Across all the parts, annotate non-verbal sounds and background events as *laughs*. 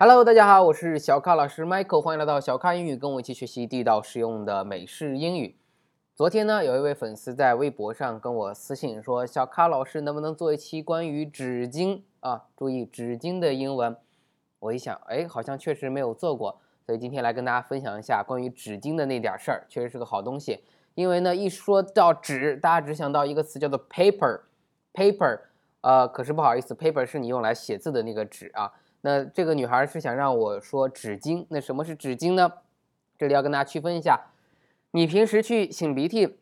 Hello，大家好，我是小咖老师 Michael，欢迎来到小咖英语，跟我一起学习地道实用的美式英语。昨天呢，有一位粉丝在微博上跟我私信说，小咖老师能不能做一期关于纸巾啊？注意纸巾的英文。我一想，哎，好像确实没有做过，所以今天来跟大家分享一下关于纸巾的那点事儿，确实是个好东西。因为呢，一说到纸，大家只想到一个词叫做 paper，paper，呃，可是不好意思，paper 是你用来写字的那个纸啊。那这个女孩是想让我说纸巾，那什么是纸巾呢？这里要跟大家区分一下，你平时去擤鼻涕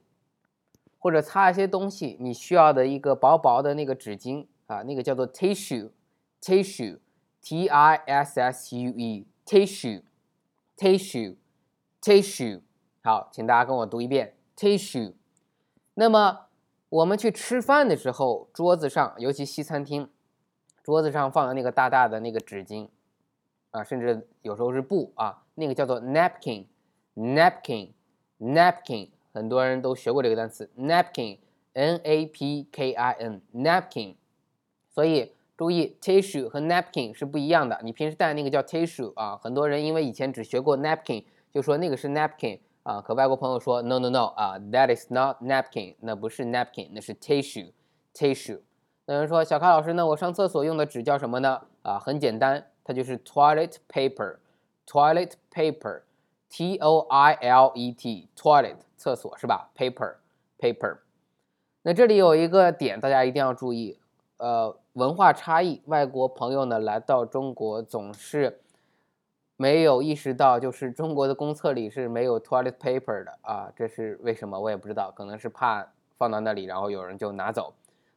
或者擦一些东西，你需要的一个薄薄的那个纸巾啊，那个叫做 tissue，tissue，t i s s u e，tissue，tissue，tissue。好，请大家跟我读一遍 tissue。那么我们去吃饭的时候，桌子上，尤其西餐厅。桌子上放的那个大大的那个纸巾，啊，甚至有时候是布啊，那个叫做 napkin，napkin，napkin，很多人都学过这个单词 napkin，n a p k i n，napkin。所以注意，tissue 和 napkin 是不一样的。你平时带的那个叫 tissue 啊，很多人因为以前只学过 napkin，就说那个是 napkin 啊。可外国朋友说 no no no 啊，that is not napkin，那不是 napkin，那是 tissue，tissue。有人说小咖老师，那我上厕所用的纸叫什么呢？啊，很简单，它就是 toilet paper，toilet paper，T O I L E T，toilet 厕所是吧？paper，paper。那这里有一个点，大家一定要注意，呃，文化差异，外国朋友呢来到中国总是没有意识到，就是中国的公厕里是没有 toilet paper 的啊，这是为什么？我也不知道，可能是怕放到那里，然后有人就拿走。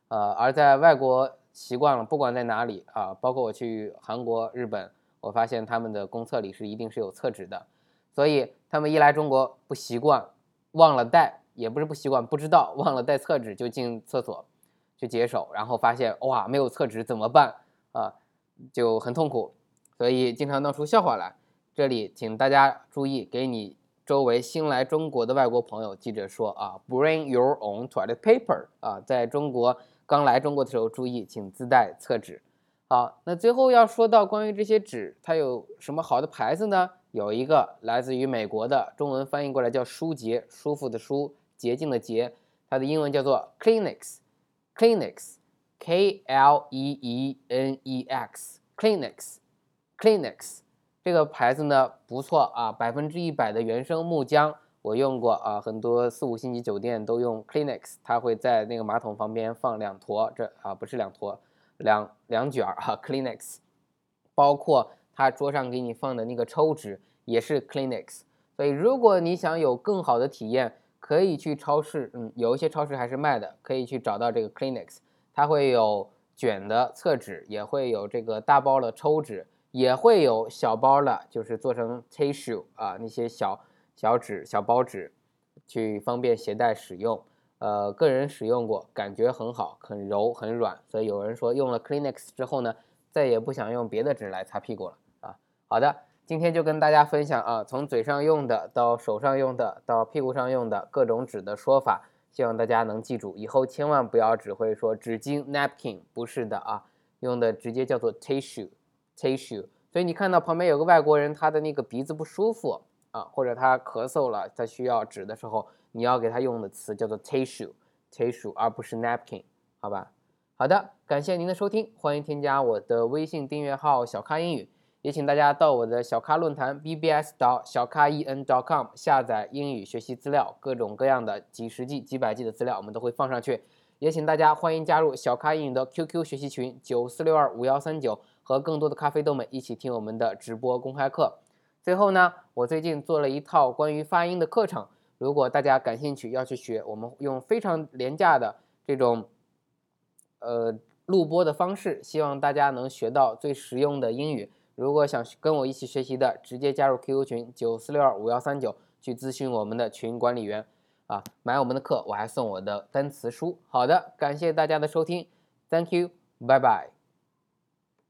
呃，而在外国习惯了，不管在哪里啊，包括我去韩国、日本，我发现他们的公厕里是一定是有厕纸的，所以他们一来中国不习惯，忘了带，也不是不习惯，不知道忘了带厕纸就进厕所去解手，然后发现哇没有厕纸怎么办啊，就很痛苦，所以经常闹出笑话来。这里请大家注意，给你周围新来中国的外国朋友记着说啊，Bring your own toilet paper 啊，在中国。刚来中国的时候，注意请自带厕纸。好，那最后要说到关于这些纸，它有什么好的牌子呢？有一个来自于美国的，中文翻译过来叫舒洁，舒服的舒，洁净的洁，它的英文叫做 Kleenex，Kleenex，K L E E N E X，Kleenex，Kleenex，这个牌子呢不错啊，百分之一百的原生木浆。我用过啊，很多四五星级酒店都用 Kleenex，它会在那个马桶旁边放两坨，这啊不是两坨，两两卷儿哈 *laughs* Kleenex，包括它桌上给你放的那个抽纸也是 Kleenex，所以如果你想有更好的体验，可以去超市，嗯，有一些超市还是卖的，可以去找到这个 Kleenex，它会有卷的厕纸，也会有这个大包的抽纸，也会有小包的，就是做成 tissue 啊那些小。小纸、小包纸，去方便携带使用。呃，个人使用过，感觉很好，很柔、很软。所以有人说用了 Kleenex 之后呢，再也不想用别的纸来擦屁股了啊。好的，今天就跟大家分享啊，从嘴上用的到手上用的到屁股上用的各种纸的说法，希望大家能记住，以后千万不要只会说纸巾 napkin，不是的啊，用的直接叫做 tissue，tissue。所以你看到旁边有个外国人，他的那个鼻子不舒服。啊，或者他咳嗽了，他需要纸的时候，你要给他用的词叫做 tissue，tissue，而不是 napkin，好吧？好的，感谢您的收听，欢迎添加我的微信订阅号小咖英语，也请大家到我的小咖论坛 bbs 到小咖 en dot com 下载英语学习资料，各种各样的几十 G、几百 G 的资料我们都会放上去，也请大家欢迎加入小咖英语的 QQ 学习群九四六二五幺三九，和更多的咖啡豆们一起听我们的直播公开课。最后呢，我最近做了一套关于发音的课程，如果大家感兴趣要去学，我们用非常廉价的这种呃录播的方式，希望大家能学到最实用的英语。如果想跟我一起学习的，直接加入 QQ 群九四六二五幺三九去咨询我们的群管理员啊，买我们的课我还送我的单词书。好的，感谢大家的收听，Thank you，拜拜。